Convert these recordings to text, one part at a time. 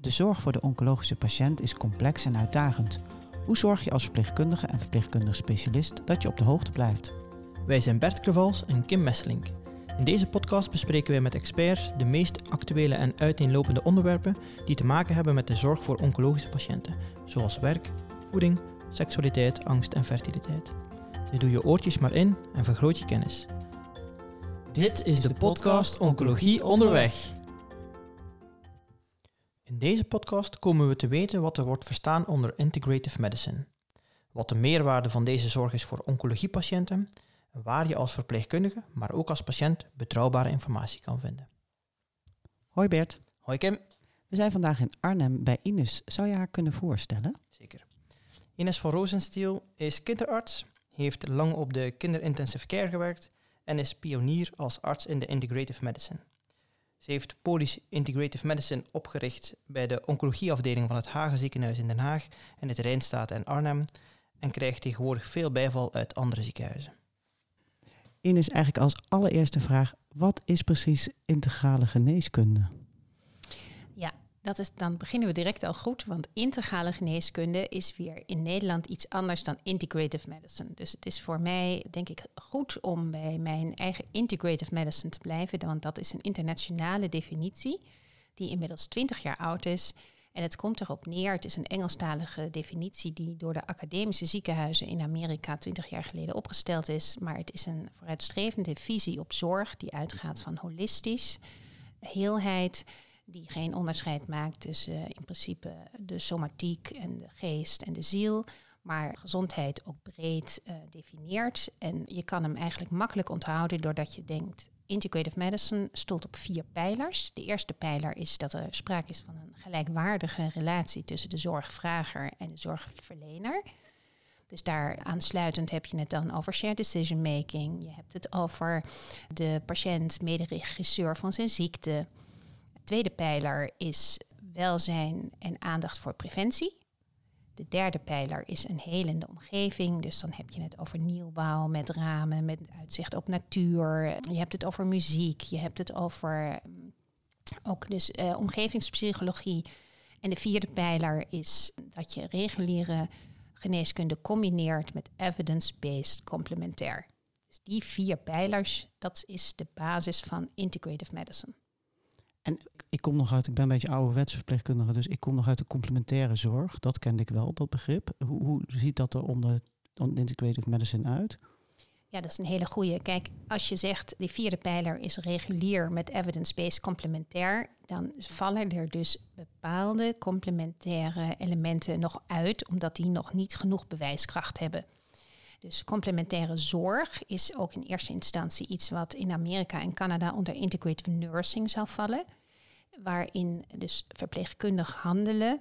De zorg voor de oncologische patiënt is complex en uitdagend. Hoe zorg je als verpleegkundige en verpleegkundig specialist dat je op de hoogte blijft? Wij zijn Bert Krevals en Kim Messelink. In deze podcast bespreken wij met experts de meest actuele en uiteenlopende onderwerpen die te maken hebben met de zorg voor oncologische patiënten, zoals werk, voeding, seksualiteit, angst en fertiliteit. Dus doe je oortjes maar in en vergroot je kennis. Dit is de podcast Oncologie onderweg. In deze podcast komen we te weten wat er wordt verstaan onder integrative medicine, wat de meerwaarde van deze zorg is voor oncologiepatiënten en waar je als verpleegkundige, maar ook als patiënt betrouwbare informatie kan vinden. Hoi Bert. Hoi Kim. We zijn vandaag in Arnhem bij Ines. Zou je haar kunnen voorstellen? Zeker. Ines van Rozenstiel is kinderarts, heeft lang op de kinderintensive care gewerkt en is pionier als arts in de integrative medicine. Ze heeft Polis Integrative Medicine opgericht bij de oncologieafdeling van het Hagen ziekenhuis in Den Haag en het Rijnstaat en Arnhem en krijgt tegenwoordig veel bijval uit andere ziekenhuizen. Ines, eigenlijk als allereerste vraag, wat is precies integrale geneeskunde? Dat is, dan beginnen we direct al goed, want integrale geneeskunde is weer in Nederland iets anders dan integrative medicine. Dus het is voor mij, denk ik, goed om bij mijn eigen integrative medicine te blijven, want dat is een internationale definitie die inmiddels 20 jaar oud is. En het komt erop neer, het is een Engelstalige definitie die door de academische ziekenhuizen in Amerika 20 jaar geleden opgesteld is. Maar het is een vooruitstrevende visie op zorg die uitgaat van holistisch, heelheid, die geen onderscheid maakt tussen uh, in principe de somatiek en de geest en de ziel, maar gezondheid ook breed uh. En je kan hem eigenlijk makkelijk onthouden doordat je denkt, integrative medicine stoelt op vier pijlers. De eerste pijler is dat er sprake is van een gelijkwaardige relatie tussen de zorgvrager en de zorgverlener. Dus daar aansluitend heb je het dan over shared decision making. Je hebt het over de patiënt mederegisseur van zijn ziekte. De tweede pijler is welzijn en aandacht voor preventie. De derde pijler is een helende omgeving. Dus dan heb je het over nieuwbouw met ramen, met uitzicht op natuur. Je hebt het over muziek. Je hebt het over ook dus uh, omgevingspsychologie. En de vierde pijler is dat je reguliere geneeskunde combineert met evidence-based complementair. Dus die vier pijlers, dat is de basis van integrative medicine. Ik kom nog uit, ik ben een beetje ouderwetse verpleegkundige, dus ik kom nog uit de complementaire zorg. Dat kende ik wel, dat begrip. Hoe, hoe ziet dat er onder, onder integrative medicine uit? Ja, dat is een hele goede. Kijk, als je zegt die vierde pijler is regulier met evidence-based complementair, dan vallen er dus bepaalde complementaire elementen nog uit, omdat die nog niet genoeg bewijskracht hebben. Dus complementaire zorg is ook in eerste instantie iets wat in Amerika en Canada onder integrative nursing zou vallen, waarin dus verpleegkundig handelen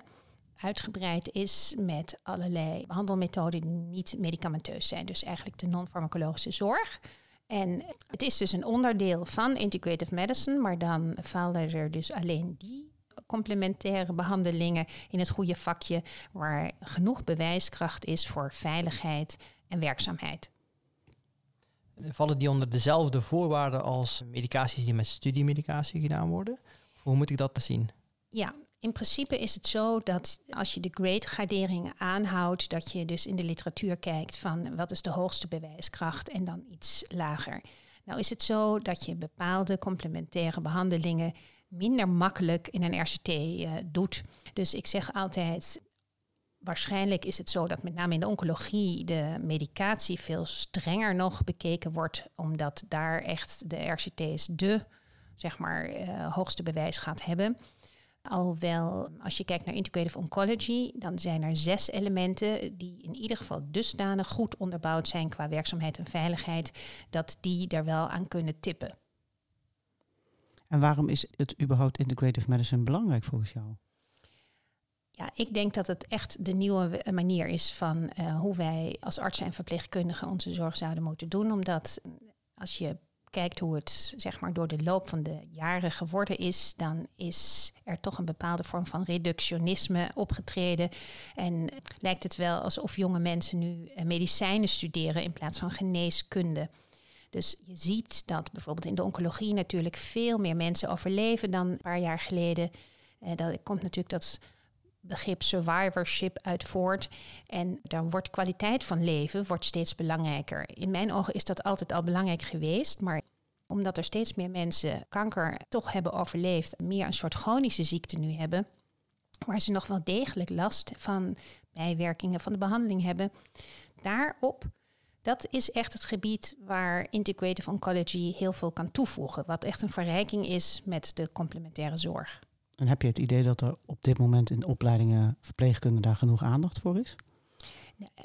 uitgebreid is met allerlei behandelmethoden die niet medicamenteus zijn. Dus eigenlijk de non-farmacologische zorg. En het is dus een onderdeel van integrative medicine, maar dan vallen er dus alleen die complementaire behandelingen in het goede vakje waar genoeg bewijskracht is voor veiligheid en werkzaamheid. Vallen die onder dezelfde voorwaarden als medicaties die met studiemedicatie gedaan worden? Hoe moet ik dat zien? Ja, in principe is het zo dat als je de grade-gradering aanhoudt, dat je dus in de literatuur kijkt van wat is de hoogste bewijskracht en dan iets lager. Nou is het zo dat je bepaalde complementaire behandelingen minder makkelijk in een RCT uh, doet. Dus ik zeg altijd, waarschijnlijk is het zo dat met name in de oncologie de medicatie veel strenger nog bekeken wordt, omdat daar echt de RCT's de zeg maar, uh, hoogste bewijs gaat hebben. Alhoewel, als je kijkt naar integrative oncology, dan zijn er zes elementen die in ieder geval dusdanig goed onderbouwd zijn qua werkzaamheid en veiligheid, dat die er wel aan kunnen tippen. En waarom is het überhaupt integrative medicine belangrijk volgens jou? Ja, ik denk dat het echt de nieuwe manier is van uh, hoe wij als artsen en verpleegkundigen onze zorg zouden moeten doen. Omdat als je kijkt hoe het zeg maar, door de loop van de jaren geworden is, dan is er toch een bepaalde vorm van reductionisme opgetreden. En lijkt het wel alsof jonge mensen nu eh, medicijnen studeren in plaats van geneeskunde. Dus je ziet dat bijvoorbeeld in de oncologie natuurlijk veel meer mensen overleven dan een paar jaar geleden. Uh, daar komt natuurlijk dat begrip survivorship uit voort. En dan wordt kwaliteit van leven wordt steeds belangrijker. In mijn ogen is dat altijd al belangrijk geweest, maar omdat er steeds meer mensen kanker toch hebben overleefd, meer een soort chronische ziekte nu hebben, waar ze nog wel degelijk last van bijwerkingen van de behandeling hebben. Daarop, dat is echt het gebied waar integrative oncology heel veel kan toevoegen, wat echt een verrijking is met de complementaire zorg. En heb je het idee dat er op dit moment in opleidingen verpleegkunde daar genoeg aandacht voor is?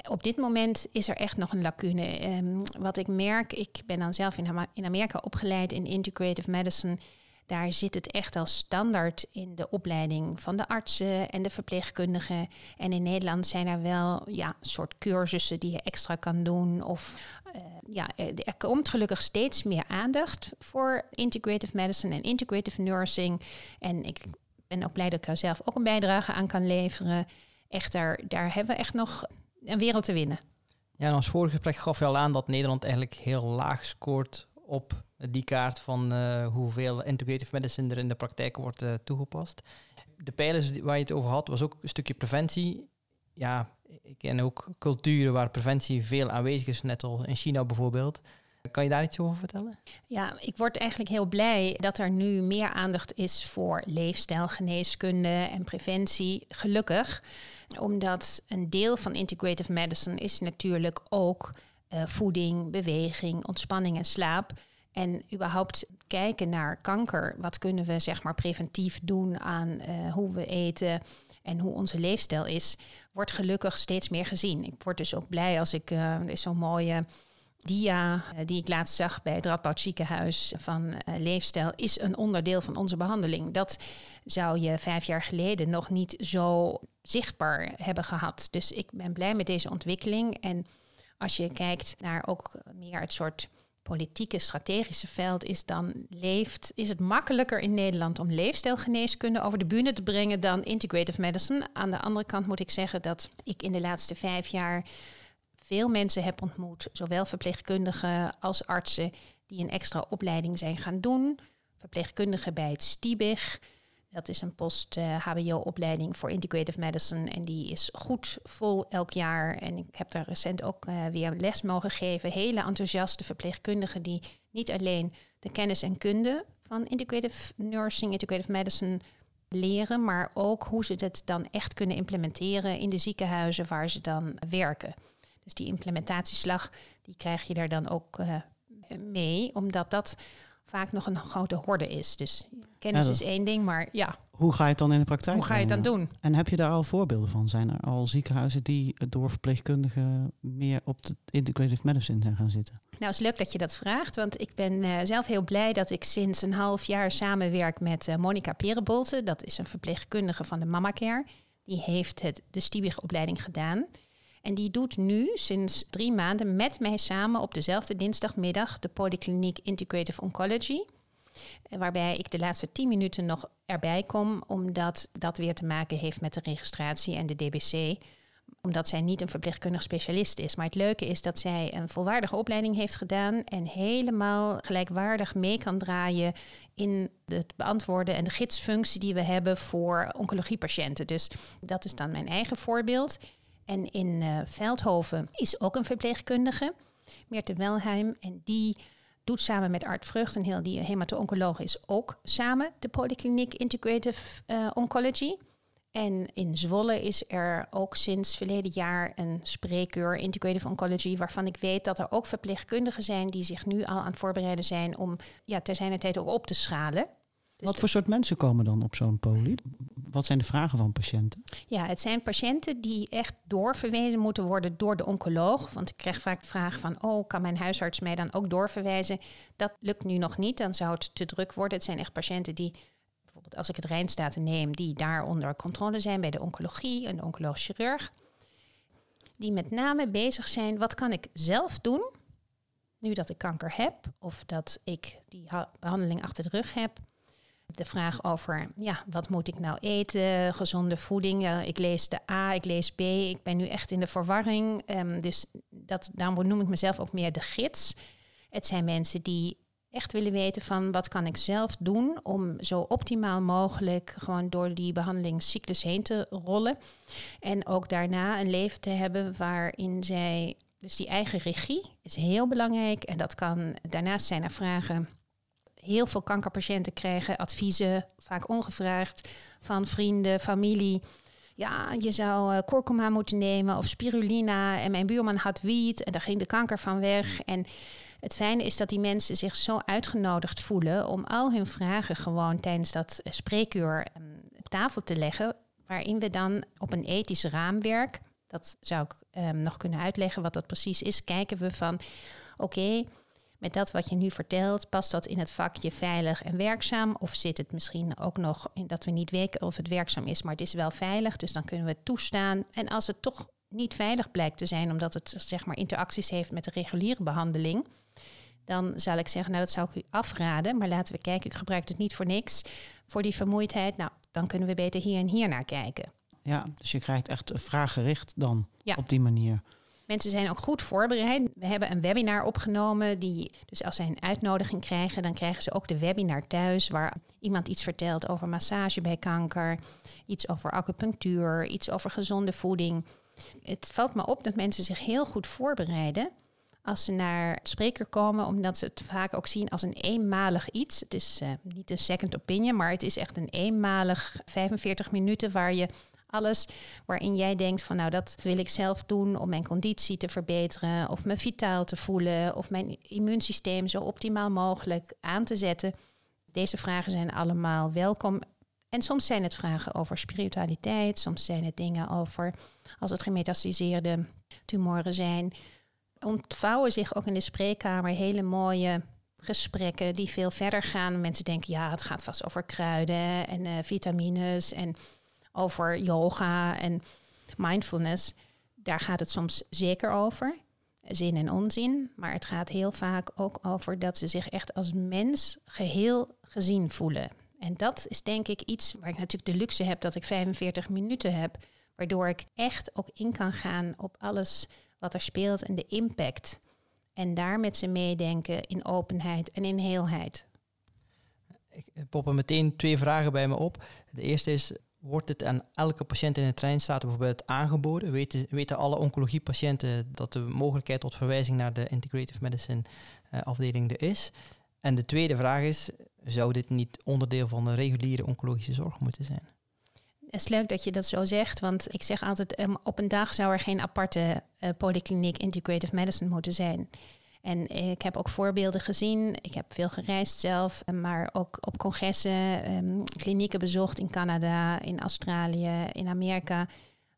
Op dit moment is er echt nog een lacune. Um, wat ik merk, ik ben dan zelf in, Amerika opgeleid in integrative medicine. Daar zit het echt als standaard in de opleiding van de artsen en de verpleegkundigen. En in Nederland zijn er wel ja, soort cursussen die je extra kan doen. Of uh, ja, er komt gelukkig steeds meer aandacht voor integrative medicine en integrative nursing. En ik ben ook blij dat ik daar zelf ook een bijdrage aan kan leveren. Echter, daar hebben we echt nog een wereld te winnen. Ja, in ons vorige gesprek gaf je al aan dat Nederland eigenlijk heel laag scoort op die kaart van uh, hoeveel integrative medicine er in de praktijk wordt uh, toegepast. De pijlers waar je het over had, was ook een stukje preventie. Ja, ik ken ook culturen waar preventie veel aanwezig is, net als in China bijvoorbeeld. Kan je daar iets over vertellen? Ja, ik word eigenlijk heel blij dat er nu meer aandacht is voor leefstijlgeneeskunde en preventie. Gelukkig, omdat een deel van integrative medicine is natuurlijk ook uh, voeding, beweging, ontspanning en slaap. En überhaupt kijken naar kanker. Wat kunnen we zeg maar preventief doen aan uh, hoe we eten en hoe onze leefstijl is, wordt gelukkig steeds meer gezien. Ik word dus ook blij als ik uh, zo'n mooie dia eh, die ik laatst zag bij het Radboud ziekenhuis van uh, leefstijl is een onderdeel van onze behandeling. Dat zou je vijf jaar geleden nog niet zo zichtbaar hebben gehad. Dus ik ben blij met deze ontwikkeling. En als je kijkt naar ook meer het soort politieke, strategische veld, is dan leeft, is het makkelijker in Nederland om leefstijlgeneeskunde over de bühne te brengen dan integrative medicine. Aan de andere kant moet ik zeggen dat ik in de laatste vijf jaar veel mensen heb ontmoet, zowel verpleegkundigen als artsen, die een extra opleiding zijn gaan doen. Verpleegkundigen bij het STIBIG. Dat is een post-HBO-opleiding voor Integrative Medicine. En die is goed vol elk jaar. En ik heb daar recent ook uh, weer les mogen geven. Hele enthousiaste verpleegkundigen die niet alleen de kennis en kunde van Integrative Nursing, Integrative Medicine leren, maar ook hoe ze het dan echt kunnen implementeren in de ziekenhuizen waar ze dan werken. Dus die implementatieslag, die krijg je daar dan ook uh, mee, omdat dat vaak nog een grote horde is. Dus kennis is één ding, maar ja. Hoe ga je het dan in de praktijk Hoe ga je het dan doen? En heb je daar al voorbeelden van? Zijn er al ziekenhuizen die door verpleegkundigen meer op de integrative medicine zijn gaan zitten? Nou, het is leuk dat je dat vraagt, want ik ben uh, zelf heel blij dat ik sinds een half jaar samenwerk met uh, Monica Perenbolte. Dat is een verpleegkundige van de Mama Care. Die heeft het, de Stiebig-opleiding gedaan. En die doet nu sinds drie maanden met mij samen op dezelfde dinsdagmiddag de Polykliniek Integrative Oncology. Eh, waarbij ik de laatste tien minuten nog erbij kom, omdat dat weer te maken heeft met de registratie en de DBC omdat zij niet een verpleegkundig specialist is. Maar het leuke is dat zij een volwaardige opleiding heeft gedaan en helemaal gelijkwaardig mee kan draaien in het beantwoorden en de gidsfunctie die we hebben voor oncologiepatiënten. Dus dat is dan mijn eigen voorbeeld. En in uh, Veldhoven is ook een verpleegkundige, Meerte Welheim. En die doet samen met Art Vrucht, heel die hemato-oncoloog is, ook samen de Polykliniek Integrative uh, Oncology. En in Zwolle is er ook sinds verleden jaar een spreekuur Integrative Oncology, waarvan ik weet dat er ook verpleegkundigen zijn die zich nu al aan het voorbereiden zijn om ja, ter zijn tijd ook op te schalen. Dus Wat voor soort mensen komen dan op zo'n poli? Wat zijn de vragen van patiënten? Ja, het zijn patiënten die echt doorverwezen moeten worden door de oncoloog. Want ik krijg vaak de vraag van, oh, kan mijn huisarts mij dan ook doorverwijzen? Dat lukt nu nog niet, dan zou het te druk worden. Het zijn echt patiënten die, bijvoorbeeld als ik het Rijnstaten neem, die daar onder controle zijn bij de oncologie, een oncoloog chirurg. Die met name bezig zijn, wat kan ik zelf doen, nu dat ik kanker heb, of dat ik die behandeling achter de rug heb de vraag over, ja, wat moet ik nou eten? Gezonde voeding. ik lees de A, ik lees B. Ik ben nu echt in de verwarring. Um, dus dat, daarom noem ik mezelf ook meer de gids. Het zijn mensen die echt willen weten van wat kan ik zelf doen om zo optimaal mogelijk gewoon door die behandelingscyclus heen te rollen. En ook daarna een leven te hebben waarin zij, dus die eigen regie is heel belangrijk. En dat kan, daarnaast zijn er vragen. Heel veel kankerpatiënten krijgen adviezen, vaak ongevraagd, van vrienden, familie ja, je zou uh, kurkuma moeten nemen of spirulina. En mijn buurman had wiet en daar ging de kanker van weg. En het fijne is dat die mensen zich zo uitgenodigd voelen om al hun vragen gewoon tijdens dat spreekuur ehm, op tafel te leggen. Waarin we dan op een ethisch raamwerk, dat zou ik um, nog kunnen uitleggen wat dat precies is, kijken we van oké, met dat wat je nu vertelt, past dat in het vakje veilig en werkzaam? Of zit het misschien ook nog in dat we niet weten of het werkzaam is, maar het is wel veilig, dus dan kunnen we het toestaan. En als het toch niet veilig blijkt te zijn, omdat het zeg maar interacties heeft met de reguliere behandeling, dan zal ik zeggen, nou dat zou ik u afraden, maar laten we kijken, ik gebruik het niet voor niks, voor die vermoeidheid. Nou, dan kunnen we beter hier en hier naar kijken. Ja, dus je krijgt echt vraaggericht dan op die manier. Mensen zijn ook goed voorbereid. We hebben een webinar opgenomen. Die, dus als zij een uitnodiging krijgen, dan krijgen ze ook de webinar thuis. Waar iemand iets vertelt over massage bij kanker, iets over acupunctuur, iets over gezonde voeding. Het valt me op dat mensen zich heel goed voorbereiden als ze naar spreker komen, omdat ze het vaak ook zien als een eenmalig iets. Het is uh, niet een second opinion, maar het is echt een eenmalig 45 minuten waar je alles waarin jij denkt van nou dat wil ik zelf doen om mijn conditie te verbeteren of me vitaal te voelen of mijn immuunsysteem zo optimaal mogelijk aan te zetten. Deze vragen zijn allemaal welkom. En soms zijn het vragen over spiritualiteit, soms zijn het dingen over als het gemetastaseerde tumoren zijn. Ontvouwen zich ook in de spreekkamer hele mooie gesprekken die veel verder gaan. Mensen denken, ja, het gaat vast over kruiden en uh, vitamines en over yoga en mindfulness. Daar gaat het soms zeker over. Zin en onzin. Maar het gaat heel vaak ook over dat ze zich echt als mens geheel gezien voelen. En dat is denk ik iets waar ik natuurlijk de luxe heb dat ik 45 minuten heb. Waardoor ik echt ook in kan gaan op alles wat er speelt en de impact. En daar met ze meedenken in openheid en in heelheid. Ik poppen meteen twee vragen bij me op. De eerste is, Wordt het aan elke patiënt in de treinstaat bijvoorbeeld aangeboden? Weten, weten alle oncologiepatiënten dat de mogelijkheid tot verwijzing naar de integrative medicine uh, afdeling er is? En de tweede vraag is, zou dit niet onderdeel van de reguliere oncologische zorg moeten zijn? Het is leuk dat je dat zo zegt, want ik zeg altijd, um, op een dag zou er geen aparte uh, polykliniek integrative medicine moeten zijn. En ik heb ook voorbeelden gezien. Ik heb veel gereisd zelf, maar ook op congressen, um, klinieken bezocht in Canada, in Australië, in Amerika,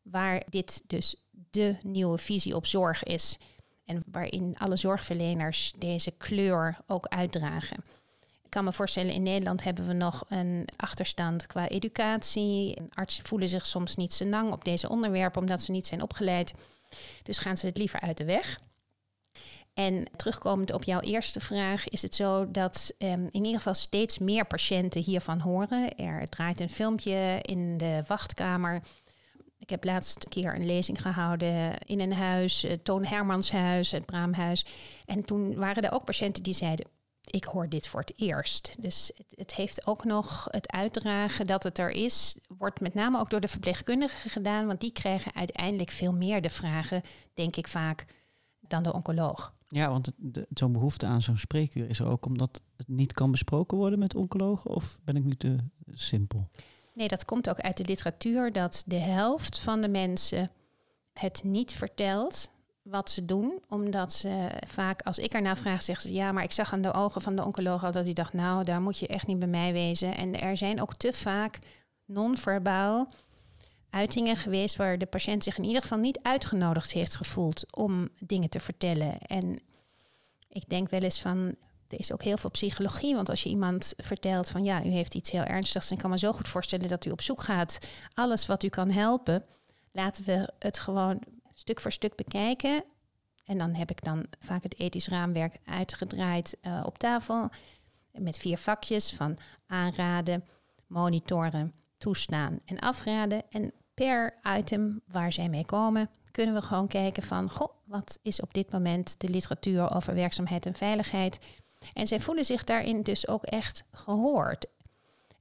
waar dit dus de nieuwe visie op zorg is. En waarin alle zorgverleners deze kleur ook uitdragen. Ik kan me voorstellen, in Nederland hebben we nog een achterstand qua educatie. Artsen voelen zich soms niet zo lang op deze onderwerpen omdat ze niet zijn opgeleid. Dus gaan ze het liever uit de weg. En terugkomend op jouw eerste vraag, is het zo dat um, in ieder geval steeds meer patiënten hiervan horen. Er draait een filmpje in de wachtkamer. Ik heb laatst een keer een lezing gehouden in een huis, het Toon Hermanshuis, het Braamhuis. En toen waren er ook patiënten die zeiden, ik hoor dit voor het eerst. Dus het, het, heeft ook nog het uitdragen dat het er is, wordt met name ook door de verpleegkundigen gedaan, want die krijgen uiteindelijk veel meer de vragen, denk ik vaak, dan de oncoloog. Ja, want zo'n behoefte aan zo'n spreekuur is er ook omdat het niet kan besproken worden met oncologen? Of ben ik nu te simpel? Nee, dat komt ook uit de literatuur dat de helft van de mensen het niet vertelt wat ze doen, omdat ze vaak, als ik ernaar vraag, zeggen ze ja, maar ik zag aan de ogen van de oncoloog al dat hij dacht, nou, daar moet je echt niet bij mij wezen. En er zijn ook te vaak non-verbaal uitingen geweest waar de patiënt zich in ieder geval niet uitgenodigd heeft gevoeld om dingen te vertellen. En ik denk wel eens van, er is ook heel veel psychologie, want als je iemand vertelt van ja, u heeft iets heel ernstigs, dan kan me zo goed voorstellen dat u op zoek gaat. Alles wat u kan helpen, laten we het gewoon stuk voor stuk bekijken. En dan heb ik dan vaak het ethisch raamwerk uitgedraaid uh, op tafel met vier vakjes van aanraden, monitoren, toestaan en afraden. En per item waar zij mee komen, kunnen we gewoon kijken van, goh, wat is op dit moment de literatuur over werkzaamheid en veiligheid? En zij voelen zich daarin dus ook echt gehoord.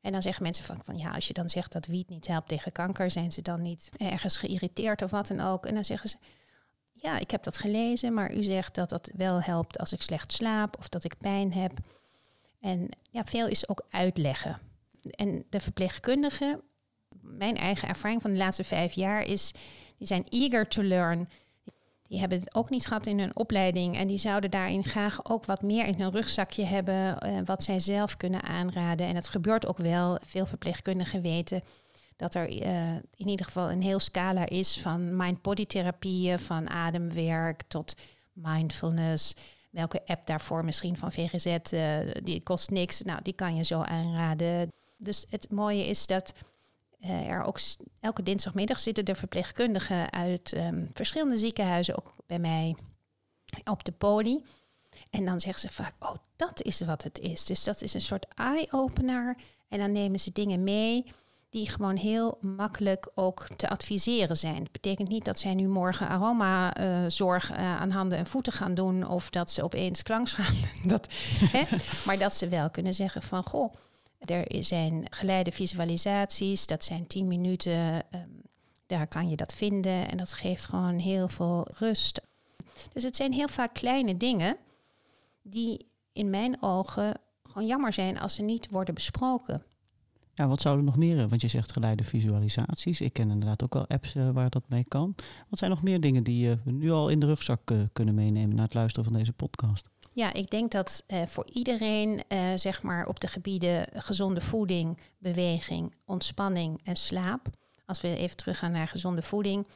En dan zeggen mensen van, van ja, als je dan zegt dat wiet niet helpt tegen kanker, zijn ze dan niet ergens geïrriteerd of wat dan ook. En dan zeggen ze, ja, ik heb dat gelezen, maar u zegt dat dat wel helpt als ik slecht slaap of dat ik pijn heb. En ja, veel is ook uitleggen. En de verpleegkundigen, mijn eigen ervaring van de laatste vijf jaar is, die zijn eager to learn. Die hebben het ook niet gehad in hun opleiding en die zouden daarin graag ook wat meer in hun rugzakje hebben, uh, wat zij zelf kunnen aanraden. En het gebeurt ook wel. Veel verpleegkundigen weten dat er uh, in ieder geval een heel scala is van mind-body therapieën, van ademwerk tot mindfulness. Welke app daarvoor misschien van VGZ, uh, die kost niks. Nou, die kan je zo aanraden. Dus het mooie is dat uh, er ook elke dinsdagmiddag zitten de verpleegkundigen uit um, verschillende ziekenhuizen ook bij mij op de poli. En dan zeggen ze vaak, oh, dat is wat het is. Dus dat is een soort eye-opener. En dan nemen ze dingen mee die gewoon heel makkelijk ook te adviseren zijn. Dat betekent niet dat zij nu morgen aromazorg uh, uh, aan handen en voeten gaan doen of dat ze opeens klank gaan. dat, hè? Maar dat ze wel kunnen zeggen van goh, er zijn geleide visualisaties, dat zijn 10 minuten, um, daar kan je dat vinden en dat geeft gewoon heel veel rust. Dus het zijn heel vaak kleine dingen die in mijn ogen gewoon jammer zijn als ze niet worden besproken. Ja, wat zouden nog meer? Want je zegt geleide visualisaties. Ik ken inderdaad ook al apps uh, waar dat mee kan. Wat zijn nog meer dingen die we nu al in de rugzak uh, kunnen meenemen na het luisteren van deze podcast? Ja, ik denk dat voor iedereen, zeg maar, op de gebieden gezonde voeding, beweging, ontspanning en slaap. Als we even teruggaan naar gezonde voeding.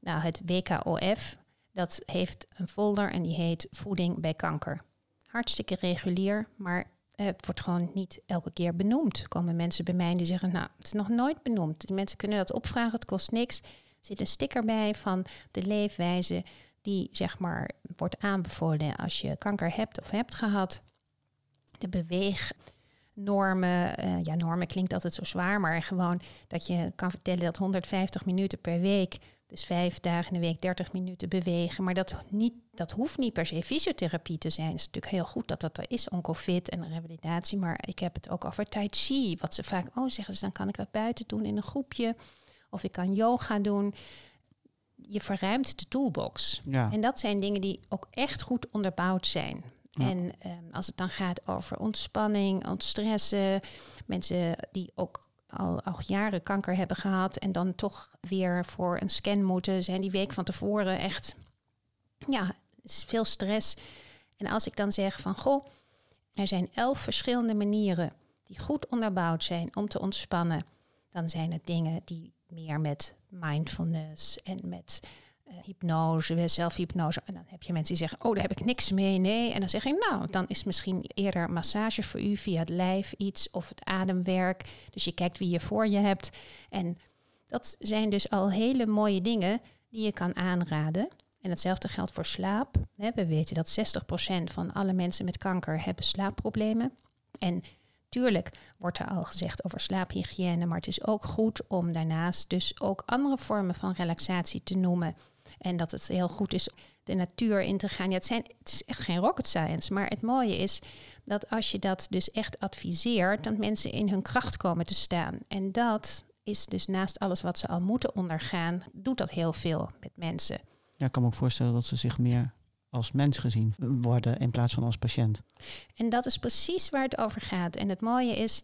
Nou, het WKOF, dat heeft een folder en die heet Voeding bij kanker. Hartstikke regulier, maar het wordt gewoon niet elke keer benoemd. Komen mensen bij mij die zeggen, nou, het is nog nooit benoemd. Die mensen kunnen dat opvragen, het kost niks. Er zit een sticker bij van de leefwijze die, zeg maar, wordt aanbevolen als je kanker hebt of hebt gehad. De beweegnormen, uh, ja, normen klinkt altijd zo zwaar, maar gewoon dat je kan vertellen dat 150 minuten per week dus vijf dagen in de week 30 minuten bewegen. Maar dat, niet, dat hoeft niet per se fysiotherapie te zijn. Het is natuurlijk heel goed dat dat er is, oncofit en revalidatie. Maar ik heb het ook over tai chi. Wat ze vaak, oh zeggen ze, dan kan ik dat buiten doen in een groepje. Of ik kan yoga doen. Je verruimt de toolbox. Ja. En dat zijn dingen die ook echt goed onderbouwd zijn. Ja. En um, als het dan gaat over ontspanning, ontstressen, mensen die ook al, al jaren kanker hebben gehad en dan toch weer voor een scan moeten, zijn die week van tevoren echt, ja, veel stress. En als ik dan zeg van, goh, er zijn elf verschillende manieren die goed onderbouwd zijn om te ontspannen, dan zijn het dingen die meer met mindfulness en met uh, hypnose, zelfhypnose. En dan heb je mensen die zeggen, oh, daar heb ik niks mee, nee. En dan zeg ik, nou, dan is misschien eerder massage voor u via het lijf iets of het ademwerk. Dus je kijkt wie je voor je hebt. En dat zijn dus al hele mooie dingen die je kan aanraden. En hetzelfde geldt voor slaap. We weten dat 60% van alle mensen met kanker hebben slaapproblemen. En tuurlijk wordt er al gezegd over slaaphygiëne, maar het is ook goed om daarnaast dus ook andere vormen van relaxatie te noemen. En dat het heel goed is de natuur in te gaan. Ja, het, zijn, het is echt geen rocket science. Maar het mooie is dat als je dat dus echt adviseert, dat mensen in hun kracht komen te staan. En dat is dus naast alles wat ze al moeten ondergaan, doet dat heel veel met mensen. Ja, ik kan me ook voorstellen dat ze zich meer als mens gezien worden in plaats van als patiënt. En dat is precies waar het over gaat. En het mooie is,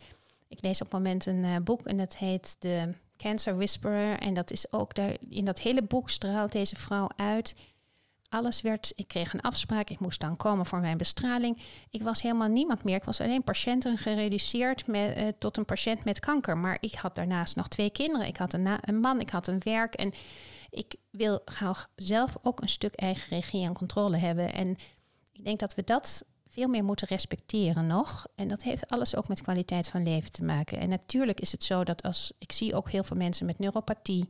ik lees op moment een uh, boek en dat heet de Cancer Whisperer. En dat is ook daar, in dat hele boek straalt deze vrouw uit. Alles werd, ik kreeg een afspraak, ik moest dan komen voor mijn bestraling. Ik was helemaal niemand meer. Ik was alleen patiënten gereduceerd met, uh, tot een patiënt met kanker. Maar ik had daarnaast nog twee kinderen. Ik had een, man, ik had een werk. En ik wil zelf ook een stuk eigen regie en controle hebben. En ik denk dat we dat veel meer moeten respecteren nog. En dat heeft alles ook met kwaliteit van leven te maken. En natuurlijk is het zo dat als ik zie ook heel veel mensen met neuropathie.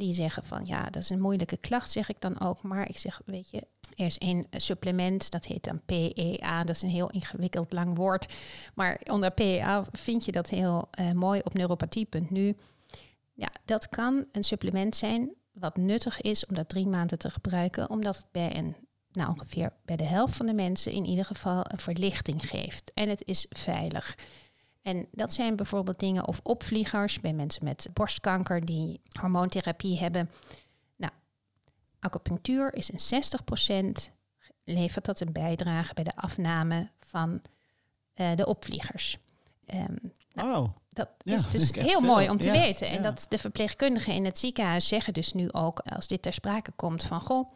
Die zeggen van ja, dat is een moeilijke klacht, zeg ik dan ook. Maar ik zeg, weet je, er is één supplement, dat heet dan PEA. Dat is een heel ingewikkeld lang woord. Maar onder PEA vind je dat heel uh, mooi op neuropathie.nu. Ja, dat kan een supplement zijn wat nuttig is om dat drie maanden te gebruiken, omdat het bij een nou, ongeveer bij de helft van de mensen in ieder geval een verlichting geeft. En het is veilig. En dat zijn bijvoorbeeld dingen of opvliegers bij mensen met borstkanker die hormoontherapie hebben. Nou, acupunctuur is in 60% levert dat een bijdrage bij de afname van uh, de opvliegers. Um, nou, oh. Dat is dus heel mooi om te weten. En dat de verpleegkundigen in het ziekenhuis zeggen dus nu ook, als dit ter sprake komt, van goh,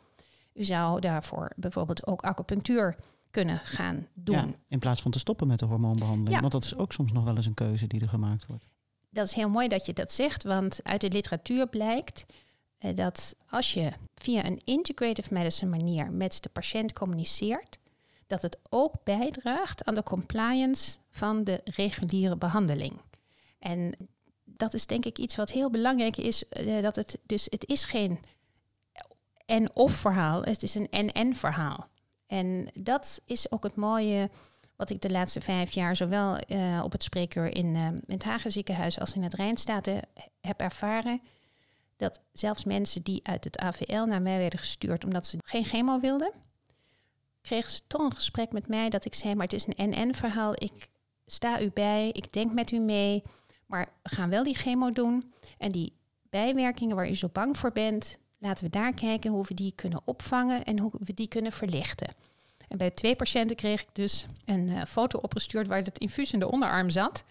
u zou daarvoor bijvoorbeeld ook acupunctuur kunnen gaan doen. Ja, in plaats van te stoppen met de hormoonbehandeling. Want dat is ook soms nog wel eens een keuze die er gemaakt wordt. Dat is heel mooi dat je dat zegt, want uit de literatuur blijkt eh, dat als je via een integrative medicine manier met de patiënt communiceert, dat het ook bijdraagt aan de compliance van de reguliere behandeling. En dat is denk ik iets wat heel belangrijk is, uh, dat het dus het is geen en-of verhaal, het is een en-en verhaal. En dat is ook het mooie wat ik de laatste vijf jaar zowel uh, op het spreekuur in, uh, in het Hagen ziekenhuis als in het Rijnstaten heb ervaren. Dat zelfs mensen die uit het AVL naar mij werden gestuurd omdat ze geen chemo wilden, kregen ze toch een gesprek met mij dat ik zei, maar het is een en-en verhaal. Ik sta u bij, ik denk met u mee, maar we gaan wel die chemo doen. En die bijwerkingen waar u zo bang voor bent, laten we daar kijken hoe we die kunnen opvangen en hoe we die kunnen verlichten. En bij twee patiënten kreeg ik dus een uh, foto opgestuurd waar het infuus in de onderarm zat.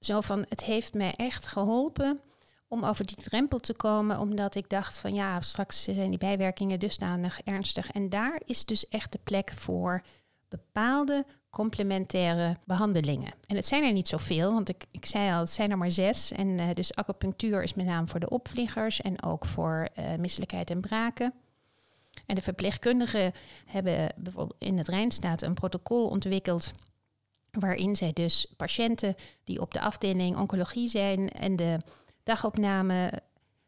Zo van, het heeft mij echt geholpen om over die drempel te komen, omdat ik dacht van ja, straks zijn die bijwerkingen dusdanig ernstig. En daar is dus echt de plek voor bepaalde complementaire behandelingen. En het zijn er niet zoveel, want ik, ik zei al, het zijn er maar zes. En uh, dus acupunctuur is met name voor de opvliegers en ook voor uh, misselijkheid en braken. En de verpleegkundigen hebben bijvoorbeeld in het Rijnstaat een protocol ontwikkeld waarin zij dus patiënten die op de afdeling oncologie zijn en de dagopname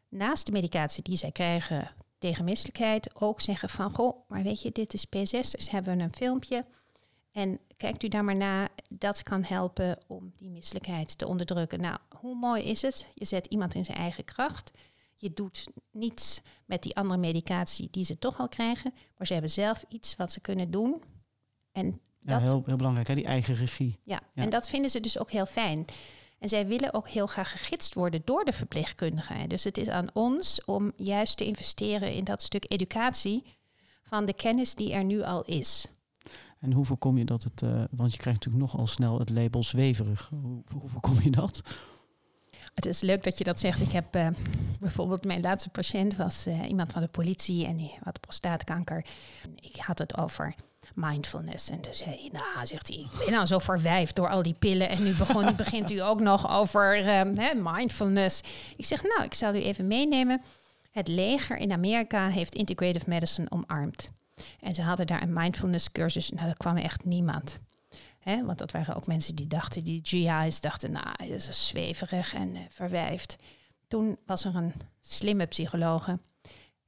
naast de medicatie die zij krijgen tegen misselijkheid ook zeggen van goh, maar weet je, dit is P6, dus hebben we een filmpje. En kijkt u daar maar na, dat kan helpen om die misselijkheid te onderdrukken. Nou, hoe mooi is het? Je zet iemand in zijn eigen kracht. Je doet niets met die andere medicatie die ze toch al krijgen, maar ze hebben zelf iets wat ze kunnen doen. En ja, dat, heel, heel belangrijk, hè? die eigen regie. Ja, ja, en dat vinden ze dus ook heel fijn. En zij willen ook heel graag gegidst worden door de verpleegkundigen. Dus het is aan ons om juist te investeren in dat stuk educatie van de kennis die er nu al is. En hoe voorkom je dat het, uh, want je krijgt natuurlijk nogal snel het label zweverig. Hoe, hoe voorkom je dat? Het is leuk dat je dat zegt. Ik heb uh, bijvoorbeeld mijn laatste patiënt was uh, iemand van de politie en die had prostaatkanker. Ik had het over mindfulness. En toen zei hij, nou, zegt hij, ik ben nou zo verwijfd door al die pillen. En nu begon, begint u ook nog over um, mindfulness. Ik zeg, nou, ik zal u even meenemen. Het leger in Amerika heeft integrative medicine omarmd. En ze hadden daar een mindfulness cursus. Nou, daar kwam echt niemand. He, want dat waren ook mensen die dachten, die GI's dachten, nou, dat is zweverig en uh, verwijfd. Toen was er een slimme psychologe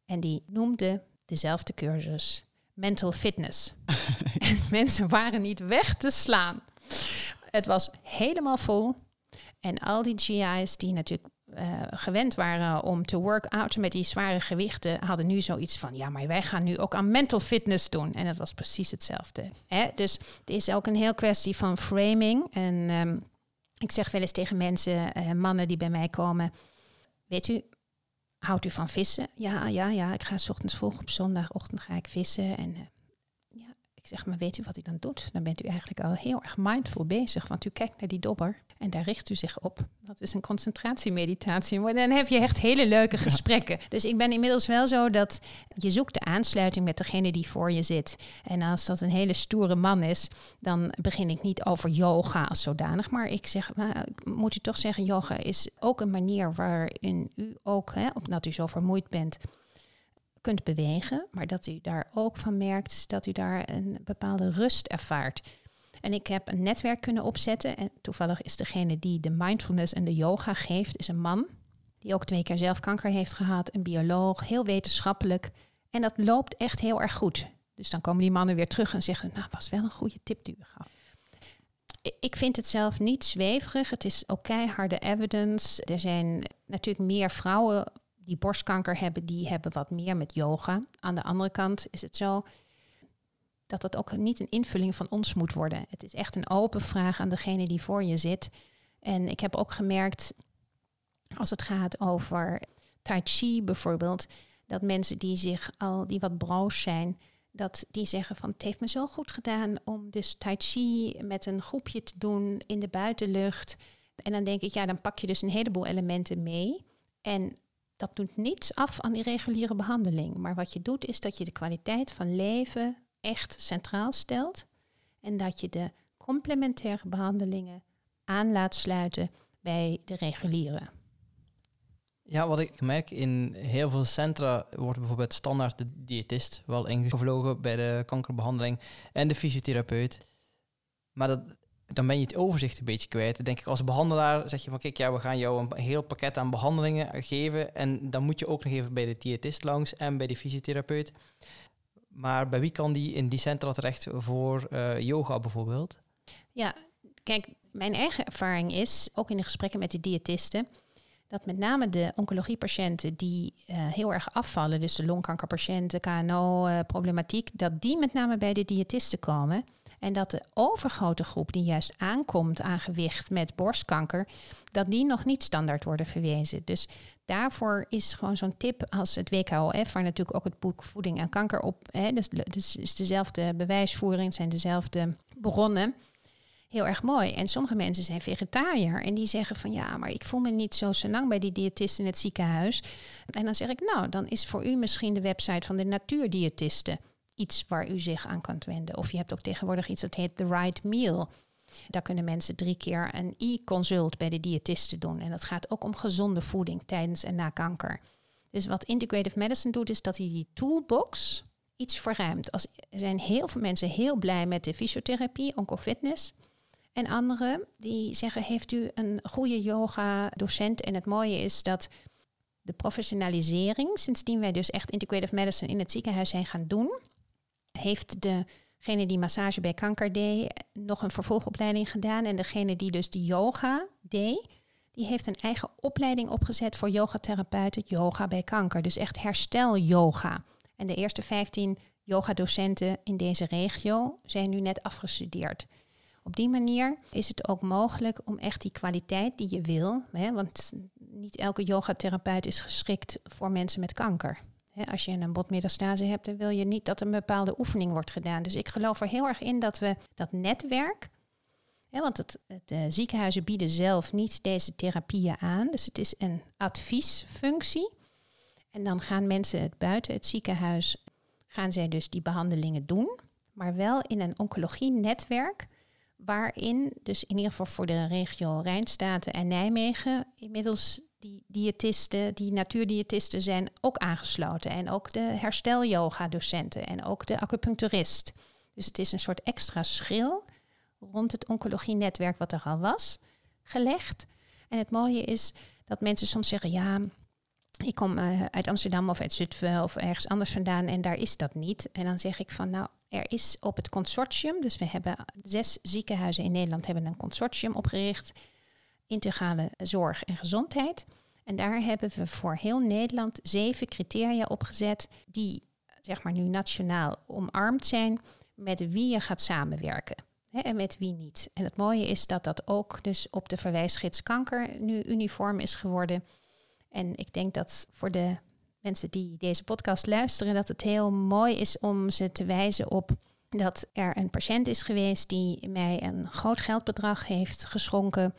en die noemde dezelfde cursus mental fitness. en mensen waren niet weg te slaan. Het was helemaal vol. En al die GI's die natuurlijk uh, gewend waren om te work-outen met die zware gewichten, hadden nu zoiets van, ja, maar wij gaan nu ook aan mental fitness doen. En dat was precies hetzelfde. Hè? Dus het is ook een heel kwestie van framing. En um, ik zeg wel eens tegen mensen, uh, mannen die bij mij komen, weet u, houdt u van vissen? Ja, ja, ja. Ik ga s ochtends vroeg op zondagochtend ga ik vissen. En uh, ja, ik zeg, maar weet u wat u dan doet? Dan bent u eigenlijk al heel erg mindful bezig. Want u kijkt naar die dobber en daar richt u zich op. Dat is een concentratiemeditatie. Maar dan heb je echt hele leuke gesprekken. Dus ik ben inmiddels wel zo dat je zoekt de aansluiting met degene die voor je zit. En als dat een hele stoere man is, dan begin ik niet over yoga als zodanig. Maar ik zeg, maar, moet u toch zeggen, yoga is ook een manier waarin u ook, hè, omdat u zo vermoeid bent, kunt bewegen. Maar dat u daar ook van merkt dat u daar een bepaalde rust ervaart. En ik heb een netwerk kunnen opzetten. En toevallig is degene die de mindfulness en de yoga geeft, is een man. Die ook twee keer zelf kanker heeft gehad. Een bioloog, heel wetenschappelijk. En dat loopt echt heel erg goed. Dus dan komen die mannen weer terug en zeggen, nou, was wel een goede tip die u gaf. Ik vind het zelf niet zweverig. Het is ook keiharde evidence. Er zijn natuurlijk meer vrouwen die borstkanker hebben, die hebben wat meer met yoga. Aan de andere kant is het zo, dat dat ook niet een invulling van ons moet worden. Het is echt een open vraag aan degene die voor je zit. En ik heb ook gemerkt, als het gaat over Tai Chi bijvoorbeeld, dat mensen die zich al, die wat broos zijn, dat die zeggen van het heeft me zo goed gedaan om dus Tai Chi met een groepje te doen in de buitenlucht. En dan denk ik, ja, dan pak je dus een heleboel elementen mee. En dat doet niets af aan die reguliere behandeling. Maar wat je doet is dat je de kwaliteit van leven echt centraal stelt. En dat je de complementaire behandelingen aan laat sluiten bij de reguliere. Ja, wat ik merk in heel veel centra wordt bijvoorbeeld standaard de diëtist wel ingevlogen bij de kankerbehandeling en de fysiotherapeut. Maar dat, dan ben je het overzicht een beetje kwijt. denk ik, als behandelaar zeg je van kijk, ja, we gaan jou een heel pakket aan behandelingen geven. En dan moet je ook nog even bij de diëtist langs en bij de fysiotherapeut. Maar bij wie kan die in die centra terecht voor uh, yoga bijvoorbeeld? Ja, kijk, mijn eigen ervaring is, ook in de gesprekken met de diëtisten, dat met name de oncologiepatiënten die uh, heel erg afvallen, dus de longkankerpatiënten, KNO-problematiek, uh, dat die met name bij de diëtisten komen. En dat de overgrote groep die juist aankomt aan gewicht met borstkanker, dat die nog niet standaard worden verwezen. Dus daarvoor is gewoon zo'n tip als het WKOF, waar natuurlijk ook het boek Voeding en Kanker op, hè, dus, dus is dezelfde bewijsvoering, zijn dezelfde bronnen heel erg mooi. En sommige mensen zijn vegetariër en die zeggen van ja, maar ik voel me niet zo lang bij die diëtist in het ziekenhuis. En dan zeg ik nou, dan is voor u misschien de website van de natuurdiëtisten iets waar u zich aan kan wenden. Of je hebt ook tegenwoordig iets dat heet The Right Meal. Daar kunnen mensen drie keer een e-consult bij de diëtisten doen. En dat gaat ook om gezonde voeding tijdens en na kanker. Dus wat Integrative Medicine doet, is dat hij die toolbox iets verruimt. Als, er zijn heel veel mensen heel blij met de fysiotherapie, oncofitness. En anderen die zeggen, heeft u een goede yoga-docent? En het mooie is dat de professionalisering, sindsdien wij dus echt integrative medicine in het ziekenhuis zijn gaan doen, heeft degene die massage bij kanker deed nog een vervolgopleiding gedaan. En degene die dus de yoga deed, die heeft een eigen opleiding opgezet voor yogatherapeuten, yoga bij kanker. Dus echt herstel yoga. En de eerste 15 yogadocenten in deze regio zijn nu net afgestudeerd. Op die manier is het ook mogelijk om echt die kwaliteit die je wil, hè, want niet elke yogatherapeut is geschikt voor mensen met kanker. Als je een botmetastase hebt, dan wil je niet dat een bepaalde oefening wordt gedaan. Dus ik geloof er heel erg in dat we dat netwerk, want het, het uh, ziekenhuizen bieden zelf niet deze therapieën aan, dus het is een adviesfunctie. En dan gaan mensen het buiten het ziekenhuis, gaan zij dus die behandelingen doen, maar wel in een oncologie-netwerk waarin dus in ieder geval voor de regio Rijnstaten en Nijmegen inmiddels die diëtisten, die natuurdiëtisten zijn ook aangesloten. En ook de herstelyoga-docenten en ook de acupuncturist. Dus het is een soort extra schil rond het oncologie-netwerk wat er al was gelegd. En het mooie is dat mensen soms zeggen, ja, ik kom uh, uit Amsterdam of uit Zutphen of ergens anders vandaan en daar is dat niet. En dan zeg ik van, nou, er is op het consortium, dus we hebben zes ziekenhuizen in Nederland hebben een consortium opgericht, integrale zorg en gezondheid. En daar hebben we voor heel Nederland zeven criteria opgezet die zeg maar nu nationaal omarmd zijn met wie je gaat samenwerken en met wie niet. En het mooie is dat dat ook dus op de verwijsgids kanker nu uniform is geworden. En ik denk dat voor de mensen die deze podcast luisteren, dat het heel mooi is om ze te wijzen op dat er een patiënt is geweest die mij een groot geldbedrag heeft geschonken.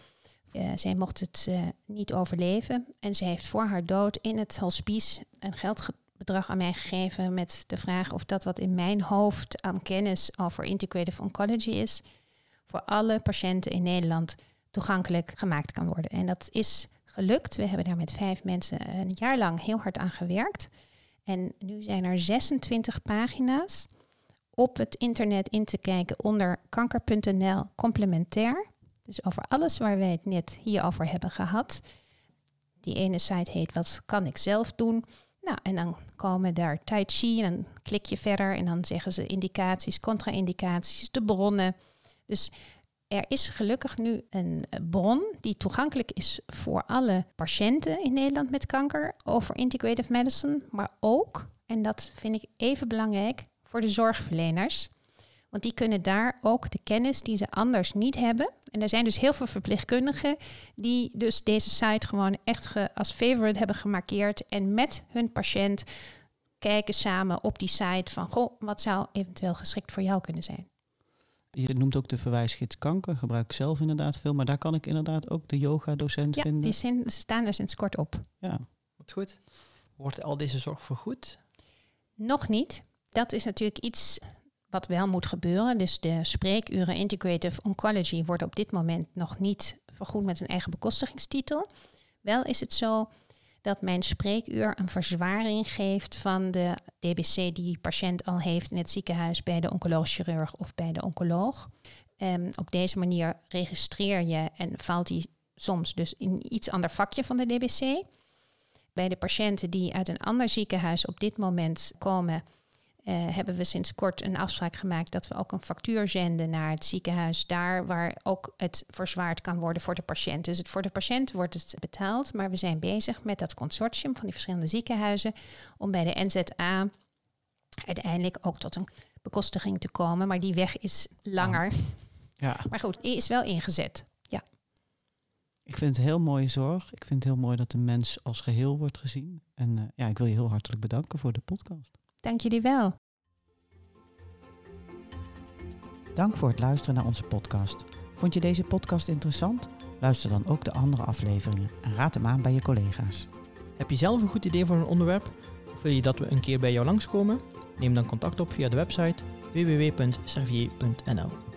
Uh, zij mocht het uh, niet overleven en ze heeft voor haar dood in het hospice een geldbedrag aan mij gegeven met de vraag of dat wat in mijn hoofd aan kennis over integrative oncology is, voor alle patiënten in Nederland toegankelijk gemaakt kan worden. En dat is gelukt. We hebben daar met vijf mensen een jaar lang heel hard aan gewerkt. En nu zijn er 26 pagina's op het internet in te kijken onder kanker.nl complementair. Dus over alles waar wij het net hierover hebben gehad. Die ene site heet Wat kan ik zelf doen? Nou, en dan komen daar Tai Chi en dan klik je verder en dan zeggen ze indicaties, contra-indicaties, de bronnen. Dus er is gelukkig nu een bron die toegankelijk is voor alle patiënten in Nederland met kanker over integrative medicine, maar ook, en dat vind ik even belangrijk, voor de zorgverleners. Want die kunnen daar ook de kennis die ze anders niet hebben. En er zijn dus heel veel verpleegkundigen die dus deze site gewoon echt als favorite hebben gemarkeerd. En met hun patiënt kijken samen op die site van, goh, wat zou eventueel geschikt voor jou kunnen zijn. Je noemt ook de verwijsgids kanker, gebruik ik zelf inderdaad veel, maar daar kan ik inderdaad ook de yoga-docent ja, vinden. die zijn, ze staan er sinds kort op. Ja. Wat goed. Wordt al deze zorg vergoed? Nog niet. Dat is natuurlijk iets wat wel moet gebeuren. Dus de spreekuren Integrative Oncology wordt op dit moment nog niet vergoed met een eigen bekostigingstitel. Wel is het zo dat mijn spreekuur een verzwaring geeft van de DBC die patiënt al heeft in het ziekenhuis bij de oncologisch chirurg of bij de oncoloog. Um, op deze manier registreer je en valt die soms dus in iets ander vakje van de DBC. Bij de patiënten die uit een ander ziekenhuis op dit moment komen, uh, hebben we sinds kort een afspraak gemaakt dat we ook een factuur zenden naar het ziekenhuis, daar waar ook het verzwaard kan worden voor de patiënt. Dus het, voor de patiënt wordt het betaald, maar we zijn bezig met dat consortium van die verschillende ziekenhuizen om bij de NZA uiteindelijk ook tot een bekostiging te komen. Maar die weg is langer. Ja. Maar goed, die is wel ingezet. Ja. Ik vind het heel mooie zorg. Ik vind het heel mooi dat de mens als geheel wordt gezien. En uh, ja, ik wil je heel hartelijk bedanken voor de podcast. Dank jullie wel. Dank voor het luisteren naar onze podcast. Vond je deze podcast interessant? Luister dan ook de andere afleveringen en raad hem aan bij je collega's. Heb je zelf een goed idee voor een onderwerp? Of wil je dat we een keer bij jou langskomen? Neem dan contact op via de website www.servier.nl.